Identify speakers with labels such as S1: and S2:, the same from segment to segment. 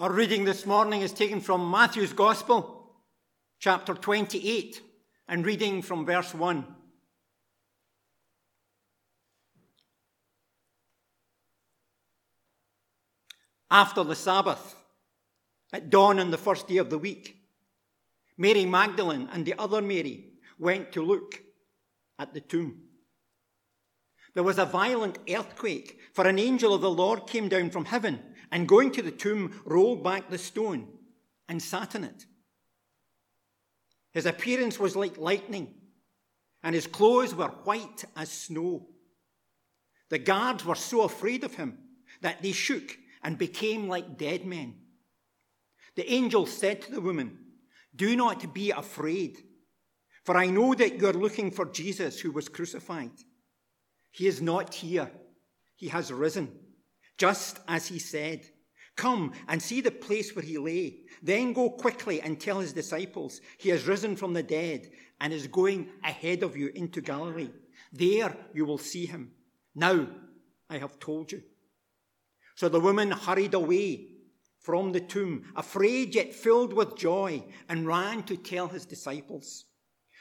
S1: Our reading this morning is taken from Matthew's Gospel, chapter 28, and reading from verse 1. After the Sabbath, at dawn on the first day of the week, Mary Magdalene and the other Mary went to look at the tomb. There was a violent earthquake, for an angel of the Lord came down from heaven and going to the tomb, rolled back the stone and sat in it. His appearance was like lightning, and his clothes were white as snow. The guards were so afraid of him that they shook and became like dead men. The angel said to the woman, Do not be afraid, for I know that you are looking for Jesus who was crucified. He is not here. He has risen, just as he said. Come and see the place where he lay. Then go quickly and tell his disciples, He has risen from the dead and is going ahead of you into Galilee. There you will see him. Now I have told you. So the woman hurried away from the tomb, afraid yet filled with joy, and ran to tell his disciples.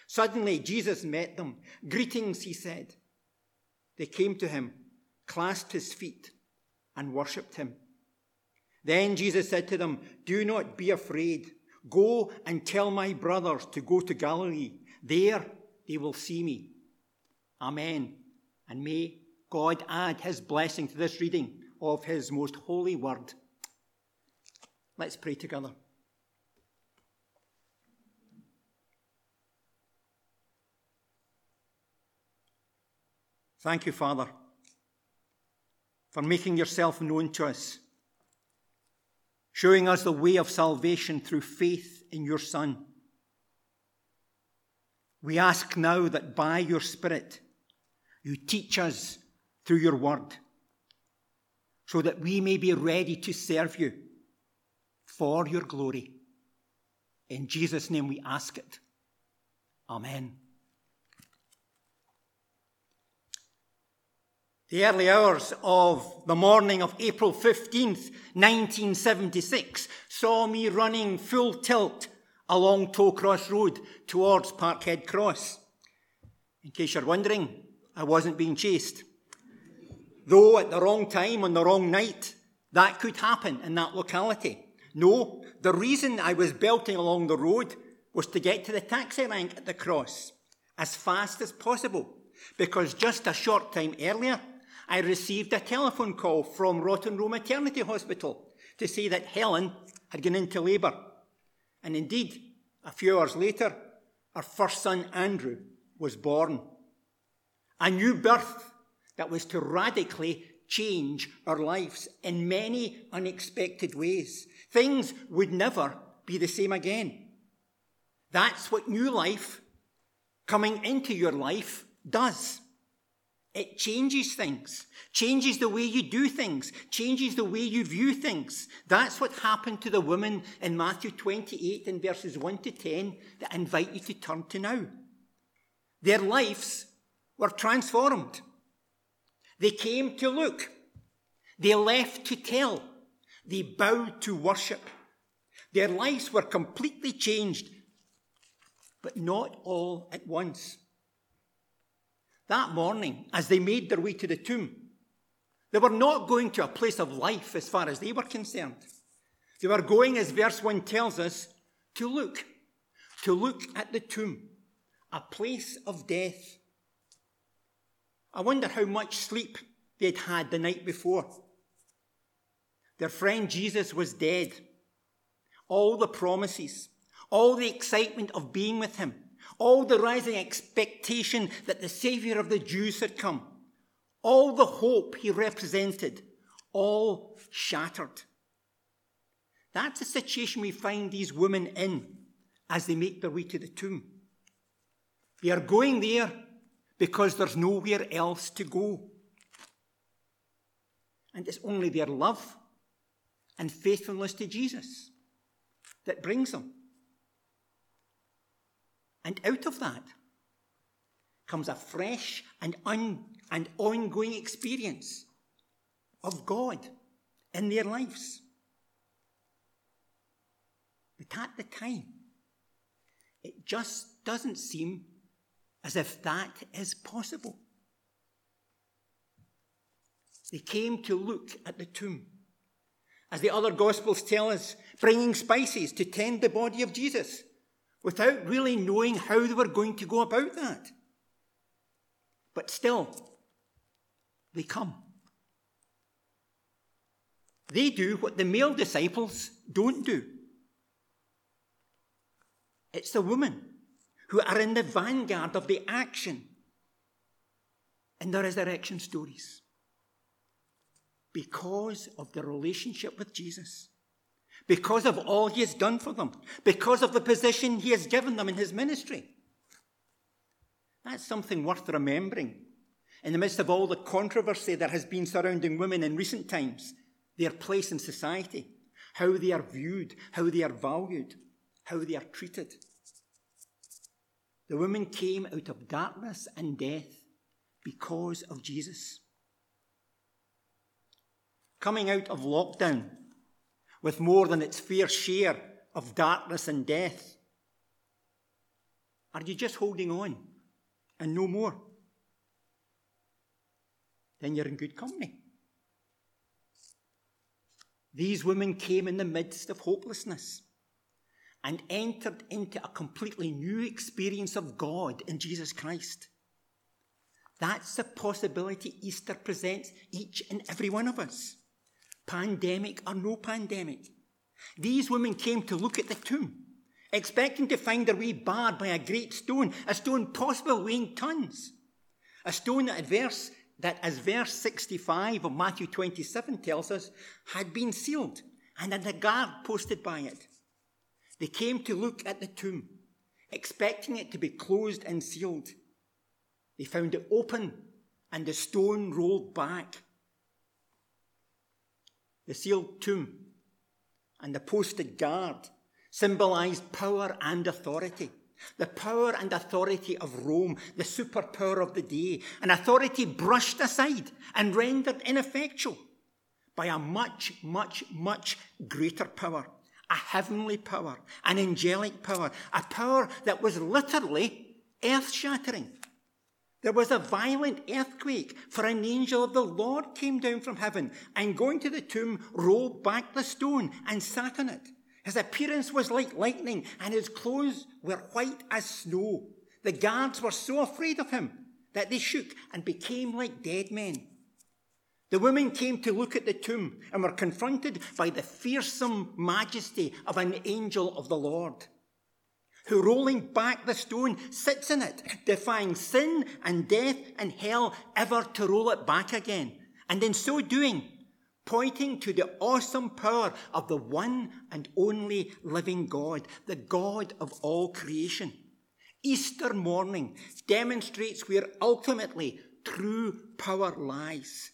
S1: Suddenly Jesus met them. Greetings, he said. They came to him, clasped his feet, and worshipped him. Then Jesus said to them, Do not be afraid. Go and tell my brothers to go to Galilee. There they will see me. Amen. And may God add his blessing to this reading of his most holy word. Let's pray together. Thank you, Father, for making yourself known to us, showing us the way of salvation through faith in your Son. We ask now that by your Spirit you teach us through your word, so that we may be ready to serve you for your glory. In Jesus' name we ask it. Amen. The early hours of the morning of April 15th, 1976, saw me running full tilt along Tollcross Road towards Parkhead Cross. In case you're wondering, I wasn't being chased. Though at the wrong time on the wrong night, that could happen in that locality. No, the reason I was belting along the road was to get to the taxi rank at the cross as fast as possible, because just a short time earlier, I received a telephone call from Rotten Row Maternity Hospital to say that Helen had gone into labour. And indeed, a few hours later, our first son, Andrew, was born. A new birth that was to radically change our lives in many unexpected ways. Things would never be the same again. That's what new life coming into your life does. It changes things, changes the way you do things, changes the way you view things. That's what happened to the woman in Matthew 28 in verses 1 to 10 that I invite you to turn to now. Their lives were transformed. They came to look. They left to tell. They bowed to worship. Their lives were completely changed, but not all at once. That morning, as they made their way to the tomb, they were not going to a place of life as far as they were concerned. They were going, as verse 1 tells us, to look, to look at the tomb, a place of death. I wonder how much sleep they'd had the night before. Their friend Jesus was dead. All the promises, all the excitement of being with him, all the rising expectation that the Saviour of the Jews had come, all the hope he represented, all shattered. That's the situation we find these women in as they make their way to the tomb. They are going there because there's nowhere else to go. And it's only their love and faithfulness to Jesus that brings them. And out of that comes a fresh and, un- and ongoing experience of God in their lives. But at the time, it just doesn't seem as if that is possible. They came to look at the tomb. As the other Gospels tell us, bringing spices to tend the body of Jesus without really knowing how they were going to go about that. But still, they come. They do what the male disciples don't do. It's the women who are in the vanguard of the action in the resurrection stories because of the relationship with Jesus, because of all he has done for them, because of the position he has given them in his ministry. That's something worth remembering in the midst of all the controversy that has been surrounding women in recent times, their place in society, how they are viewed, how they are valued, how they are treated. The women came out of darkness and death because of Jesus. Coming out of lockdown with more than its fair share of darkness and death. Are you just holding on and no more? Then you're in good company. These women came in the midst of hopelessness and entered into a completely new experience of God in Jesus Christ. That's the possibility Easter presents each and every one of us. Pandemic or no pandemic. These women came to look at the tomb, expecting to find their way barred by a great stone, a stone possible weighing tons. A stone that, verse, that as verse 65 of Matthew 27 tells us, had been sealed and had a guard posted by it. They came to look at the tomb, expecting it to be closed and sealed. They found it open and the stone rolled back. The sealed tomb and the posted guard symbolized power and authority. The power and authority of Rome, the superpower of the day, an authority brushed aside and rendered ineffectual by a much, much, much greater power a heavenly power, an angelic power, a power that was literally earth shattering. There was a violent earthquake, for an angel of the Lord came down from heaven and going to the tomb, rolled back the stone and sat on it. His appearance was like lightning, and his clothes were white as snow. The guards were so afraid of him that they shook and became like dead men. The women came to look at the tomb and were confronted by the fearsome majesty of an angel of the Lord, who, rolling back the stone, sits in it, defying sin and death and hell ever to roll it back again, and in so doing, pointing to the awesome power of the one and only living God, the God of all creation. Easter morning demonstrates where ultimately true power lies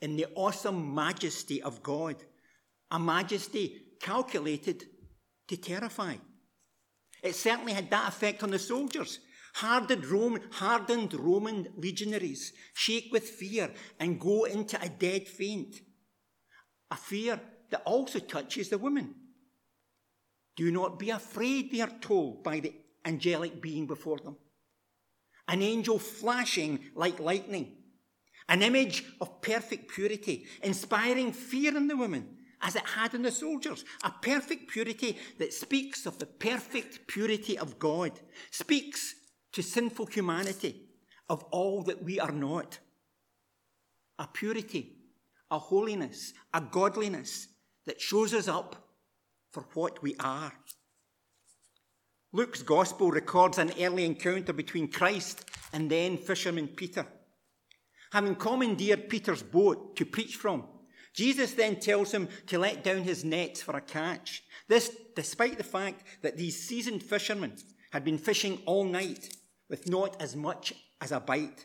S1: in the awesome majesty of God, a majesty calculated to terrify. It certainly had that effect on the soldiers. Hardened Roman, hardened Roman legionaries shake with fear and go into a dead faint. A fear that also touches the women. Do not be afraid, they are told by the angelic being before them. An angel flashing like lightning an image of perfect purity, inspiring fear in the women as it had in the soldiers. A perfect purity that speaks of the perfect purity of God, speaks to sinful humanity of all that we are not. A purity, a holiness, a godliness that shows us up for what we are. Luke's gospel records an early encounter between Christ and then fisherman Peter having commandeered Peter's boat to preach from. Jesus then tells him to let down his nets for a catch. This, despite the fact that these seasoned fishermen had been fishing all night with not as much as a bite.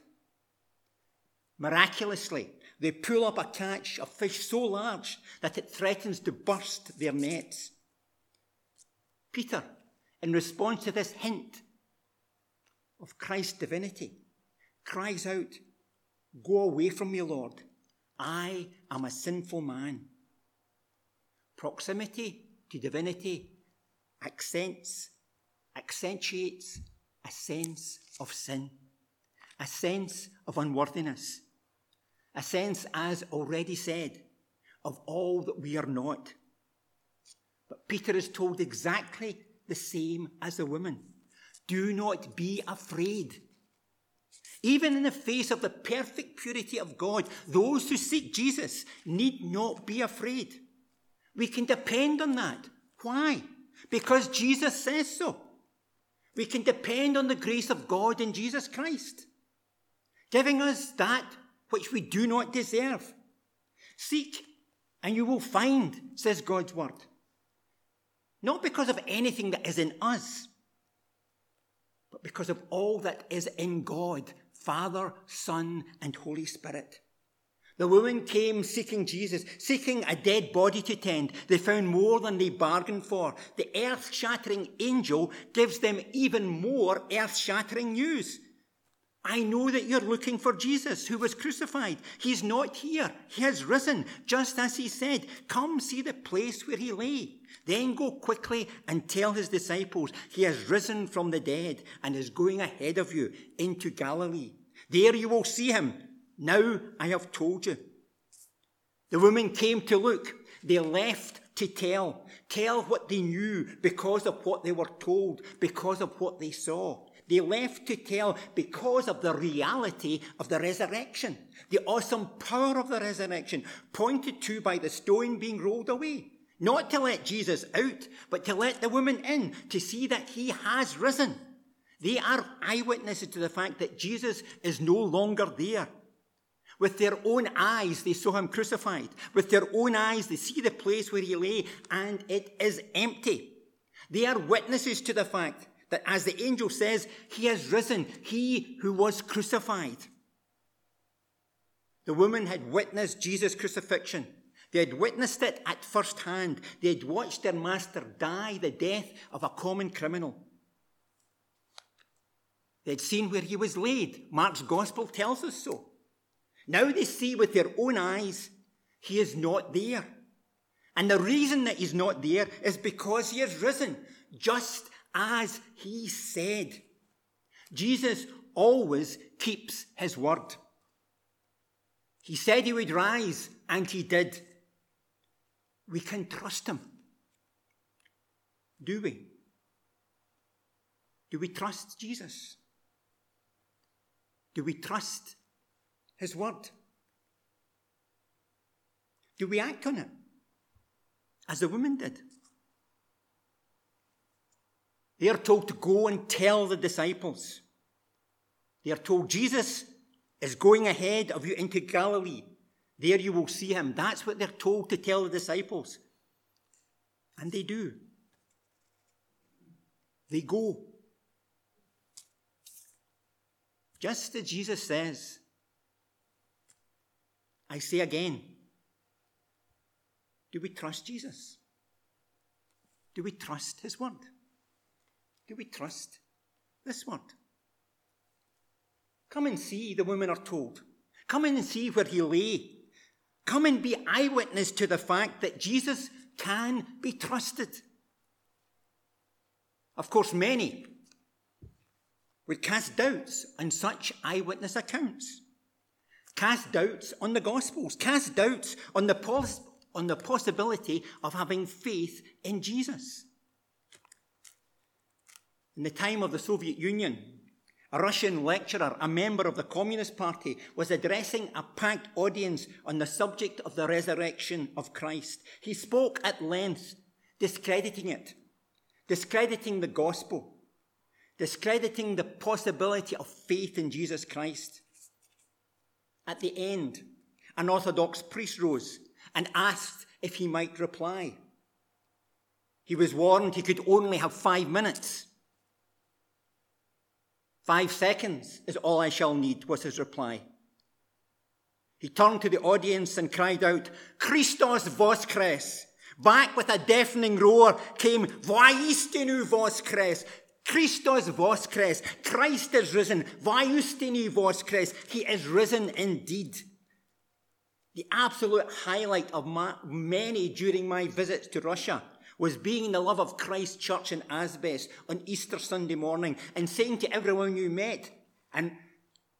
S1: Miraculously, they pull up a catch of fish so large that it threatens to burst their nets. Peter, in response to this hint of Christ's divinity, cries out, Go away from me, Lord. I am a sinful man. Proximity to divinity accents, accentuates a sense of sin, a sense of unworthiness, a sense, as already said, of all that we are not. But Peter is told exactly the same as the woman. Do not be afraid. Even in the face of the perfect purity of God, those who seek Jesus need not be afraid. We can depend on that. Why? Because Jesus says so. We can depend on the grace of God in Jesus Christ, giving us that which we do not deserve. Seek and you will find, says God's word. Not because of anything that is in us, but because of all that is in God, Father, Son, and Holy Spirit. The women came seeking Jesus, seeking a dead body to tend. They found more than they bargained for. The earth shattering angel gives them even more earth shattering news. I know that you're looking for Jesus who was crucified. He's not here. He has risen, just as he said. Come see the place where he lay. Then go quickly and tell his disciples he has risen from the dead and is going ahead of you into Galilee. There you will see him. Now I have told you. The women came to look. They left to tell. Tell what they knew because of what they were told, because of what they saw. They left to tell because of the reality of the resurrection, the awesome power of the resurrection, pointed to by the stone being rolled away. Not to let Jesus out, but to let the woman in to see that he has risen. They are eyewitnesses to the fact that Jesus is no longer there. With their own eyes, they saw him crucified. With their own eyes, they see the place where he lay, and it is empty. They are witnesses to the fact that as the angel says, he has risen, he who was crucified. The woman had witnessed Jesus' crucifixion. They had witnessed it at first hand. They had watched their master die the death of a common criminal. They had seen where he was laid. Mark's gospel tells us so. Now they see with their own eyes he is not there. And the reason that he's not there is because he has risen, just as he said. Jesus always keeps his word. He said he would rise, and he did. We can trust him. Do we? Do we trust Jesus? Do we trust his word? Do we act on it as the woman did? They are told to go and tell the disciples. They are told Jesus is going ahead of you into Galilee. There you will see him. That's what they're told to tell the disciples. And they do. They go. Just as Jesus says, I say again, do we trust Jesus? Do we trust his word? Do we trust this word? Come and see, the women are told. Come and see where he lay. Come and be eyewitness to the fact that Jesus can be trusted. Of course, many would cast doubts on such eyewitness accounts, cast doubts on the Gospels, cast doubts on the, pos- on the possibility of having faith in Jesus. In the time of the Soviet Union, a Russian lecturer, a member of the Communist Party, was addressing a packed audience on the subject of the resurrection of Christ. He spoke at length, discrediting it, discrediting the gospel, discrediting the possibility of faith in Jesus Christ. At the end, an Orthodox priest rose and asked if he might reply. He was warned he could only have five minutes. Five seconds is all I shall need, was his reply. He turned to the audience and cried out, Christos voskres. Back with a deafening roar came, Voistinu voskres. Christos voskres. Christ is risen. Voistinu voskres. He is risen indeed. The absolute highlight of my, many during my visits to Russia was being in the love of Christ Church in Asbest on Easter Sunday morning and saying to everyone you met, and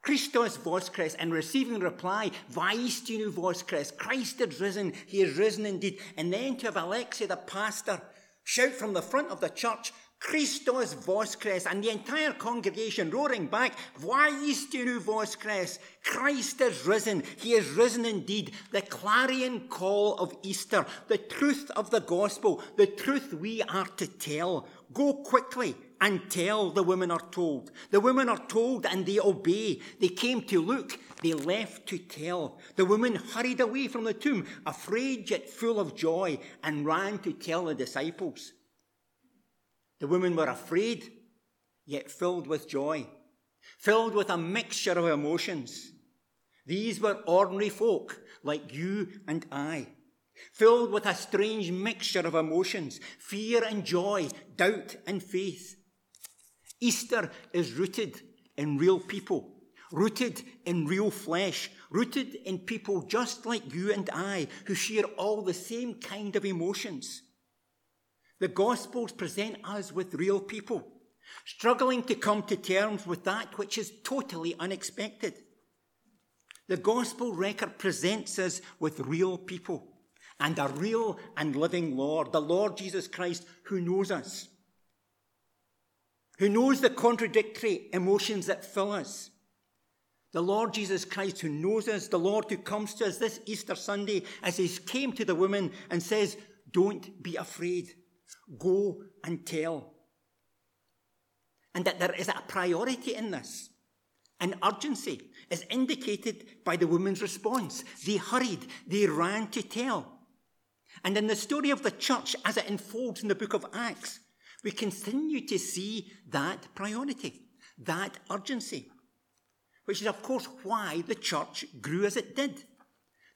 S1: Christos voskres, and receiving reply, Voistinu voskres, Christ is risen, he is risen indeed. And then to have Alexei, the pastor, shout from the front of the church, Christos voskres, and the entire congregation roaring back, Voistinu voskres, Christ is risen, he is risen indeed. The clarion call of Easter, the truth of the gospel, the truth we are to tell. Go quickly, and tell, the women are told. The women are told and they obey. They came to look, they left to tell. The women hurried away from the tomb, afraid yet full of joy, and ran to tell the disciples. The women were afraid, yet filled with joy, filled with a mixture of emotions. These were ordinary folk like you and I filled with a strange mixture of emotions fear and joy, doubt and faith. Easter is rooted in real people, rooted in real flesh, rooted in people just like you and I who share all the same kind of emotions. The Gospels present us with real people, struggling to come to terms with that which is totally unexpected. The Gospel record presents us with real people and a real and living Lord, the Lord Jesus Christ, who knows us who knows the contradictory emotions that fill us. The Lord Jesus Christ who knows us, the Lord who comes to us this Easter Sunday as he came to the woman and says, Don't be afraid. Go and tell. And that there is a priority in this. An urgency is indicated by the woman's response. They hurried, they ran to tell. And in the story of the church as it unfolds in the book of Acts, we continue to see that priority, that urgency, which is, of course, why the church grew as it did.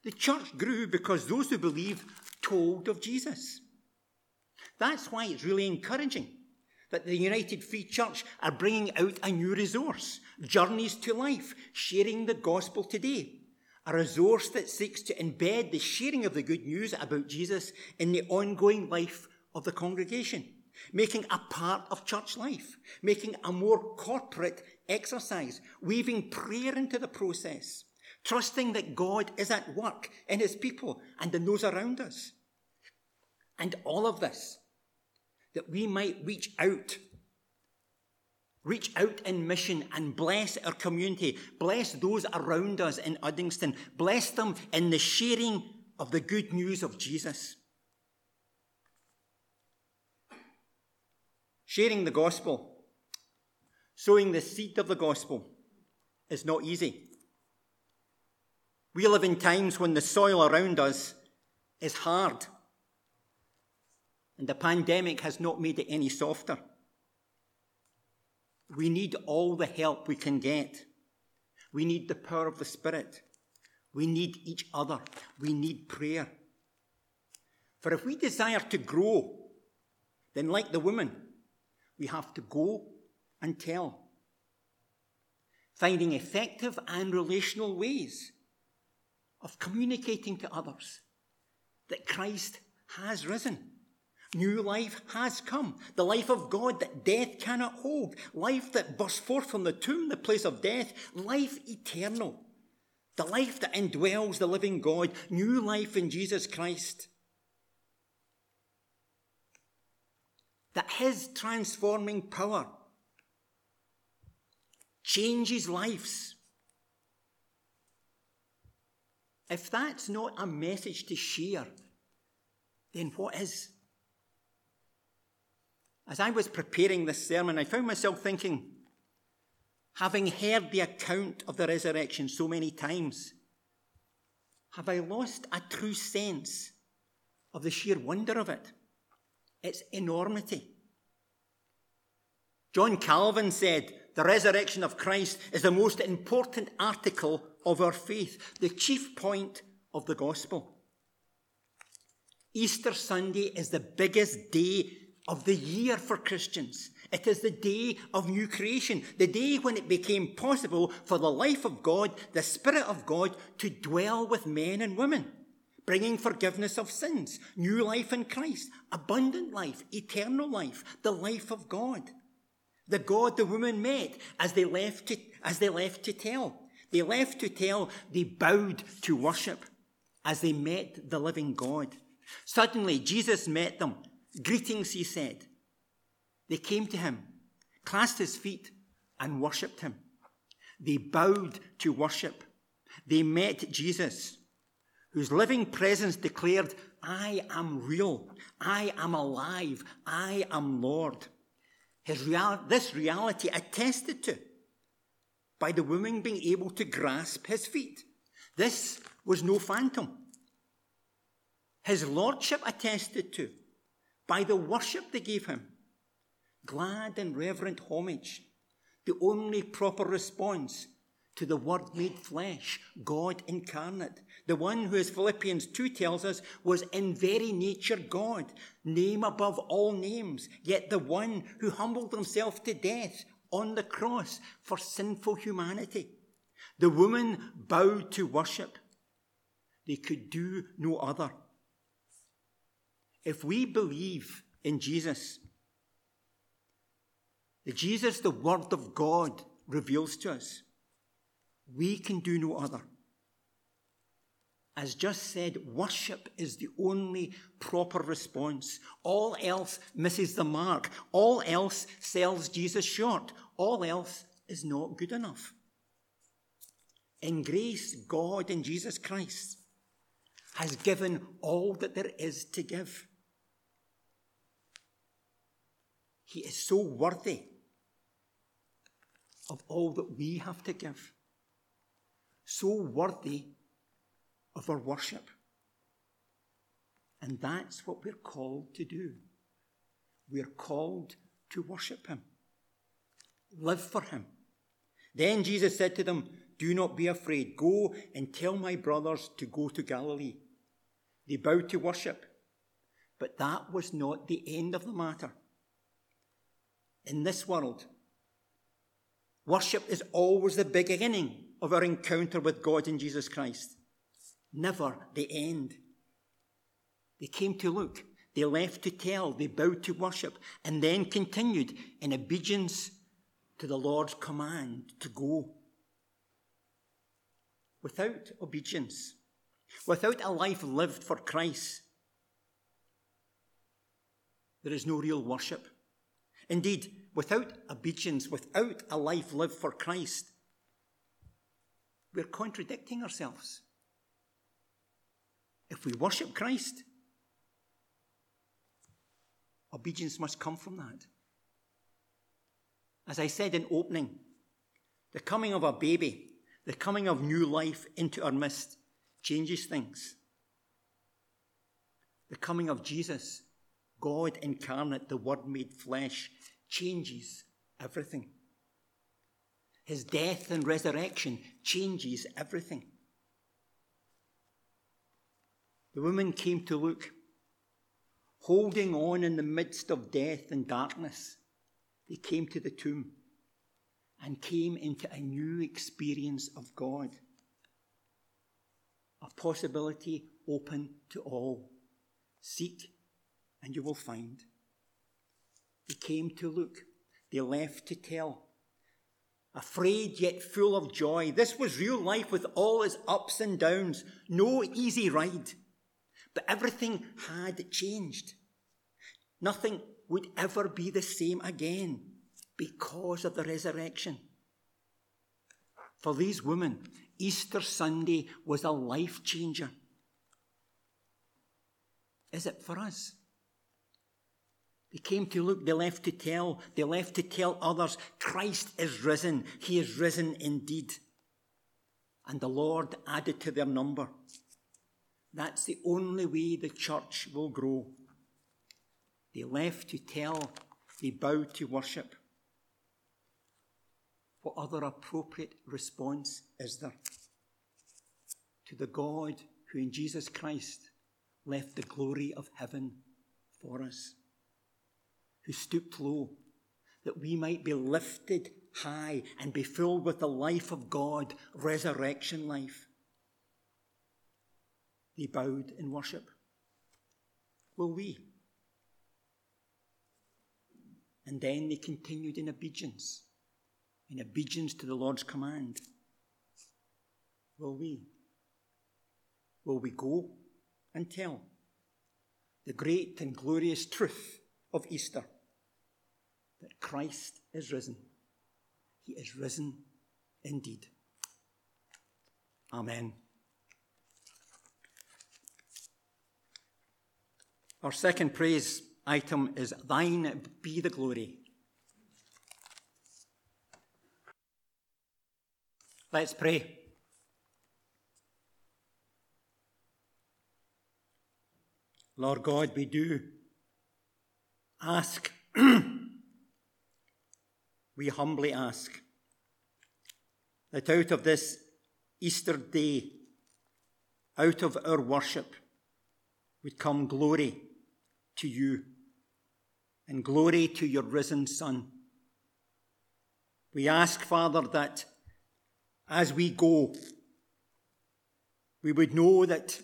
S1: The church grew because those who believe told of Jesus. That's why it's really encouraging that the United Free Church are bringing out a new resource, Journeys to Life, sharing the gospel today. A resource that seeks to embed the sharing of the good news about Jesus in the ongoing life of the congregation making a part of church life, making a more corporate exercise, weaving prayer into the process, trusting that God is at work in his people and in those around us. And all of this, that we might reach out, reach out in mission and bless our community, bless those around us in Uddingston, bless them in the sharing of the good news of Jesus. Sharing the gospel, sowing the seed of the gospel, is not easy. We live in times when the soil around us is hard, and the pandemic has not made it any softer. We need all the help we can get. We need the power of the Spirit. We need each other. We need prayer. For if we desire to grow, then, like the woman, we have to go and tell. Finding effective and relational ways of communicating to others that Christ has risen. New life has come. The life of God that death cannot hold. Life that burst forth from the tomb, the place of death. Life eternal. The life that indwells the living God. New life in Jesus Christ. that his transforming power changes lives. If that's not a message to share, then what is? As I was preparing this sermon, I found myself thinking, having heard the account of the resurrection so many times, have I lost a true sense of the sheer wonder of it? its enormity. John Calvin said, The resurrection of Christ is the most important article of our faith, the chief point of the gospel. Easter Sunday is the biggest day of the year for Christians. It is the day of new creation, the day when it became possible for the life of God, the Spirit of God, to dwell with men and women bringing forgiveness of sins, new life in Christ, abundant life, eternal life, the life of God. The God the woman met as they left to, as they left to tell. They left to tell, they bowed to worship as they met the living God. Suddenly, Jesus met them. Greetings, he said. They came to him, clasped his feet, and worshipped him. They bowed to worship. They met Jesus, whose living presence declared, I am real. I am alive. I am Lord. His real- this reality attested to by the woman being able to grasp his feet. This was no phantom. His lordship attested to by the worship they gave him. Glad and reverent homage, the only proper response to the Word made flesh, God incarnate, the one who, as Philippians 2 tells us, was in very nature God, name above all names, yet the one who humbled himself to death on the cross for sinful humanity. The woman bowed to worship. They could do no other. If we believe in Jesus, the Jesus the Word of God reveals to us, we can do no other. As just said, worship is the only proper response. All else misses the mark. All else sells Jesus short. All else is not good enough. In grace, God in Jesus Christ has given all that there is to give. He is so worthy of all that we have to give so worthy of our worship. And that's what we're called to do. We're called to worship Him, live for Him. Then Jesus said to them, Do not be afraid. Go and tell my brothers to go to Galilee. They bowed to worship. But that was not the end of the matter. In this world, worship is always the beginning of our encounter with God in Jesus Christ. Never the end. They came to look, they left to tell, they bowed to worship, and then continued in obedience to the Lord's command to go. Without obedience, without a life lived for Christ, there is no real worship. Indeed, without obedience, without a life lived for Christ, we're contradicting ourselves. If we worship Christ, obedience must come from that. As I said in opening, the coming of a baby, the coming of new life into our midst changes things. The coming of Jesus, God incarnate, the Word made flesh, changes everything. His death and resurrection changes everything. The woman came to look, holding on in the midst of death and darkness. They came to the tomb and came into a new experience of God. A possibility open to all. Seek and you will find. They came to look, they left to tell afraid yet full of joy. This was real life with all its ups and downs, no easy ride. But everything had changed. Nothing would ever be the same again because of the resurrection. For these women, Easter Sunday was a life changer. Is it for us? They came to look, they left to tell, they left to tell others, Christ is risen. He is risen indeed. And the Lord added to their number. That's the only way the church will grow. They left to tell, they bowed to worship. What other appropriate response is there to the God who in Jesus Christ left the glory of heaven for us? Who stooped low, that we might be lifted high and be filled with the life of God, resurrection life. they bowed in worship. Will we? And then they continued in obedience, in obedience to the Lord's command. Will we? Will we go and tell the great and glorious truth of Easter that Christ is risen? He is risen indeed. Amen. Our second praise item is Thine be the glory. Let's pray. Lord God, we do ask, we humbly ask, that out of this Easter day, out of our worship, would come glory to you and glory to your risen Son. We ask, Father, that as we go, we would know that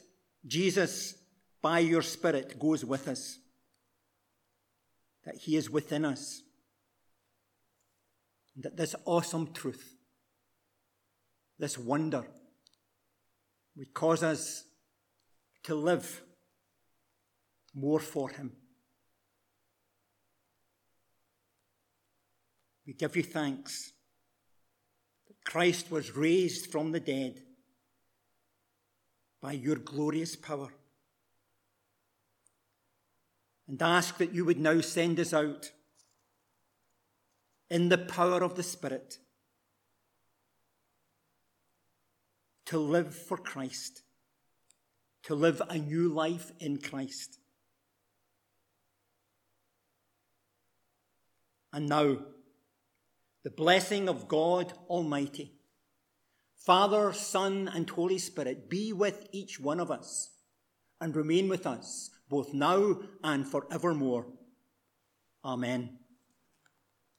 S1: Jesus, by your Spirit, goes with us, that He is within us, that this awesome truth, this wonder, would cause us to live more for Him. We give you thanks that Christ was raised from the dead by your glorious power. And ask that you would now send us out in the power of the Spirit to live for Christ, to live a new life in Christ. And now, the blessing of God Almighty, Father, Son, and Holy Spirit be with each one of us and remain with us both now and forevermore. Amen.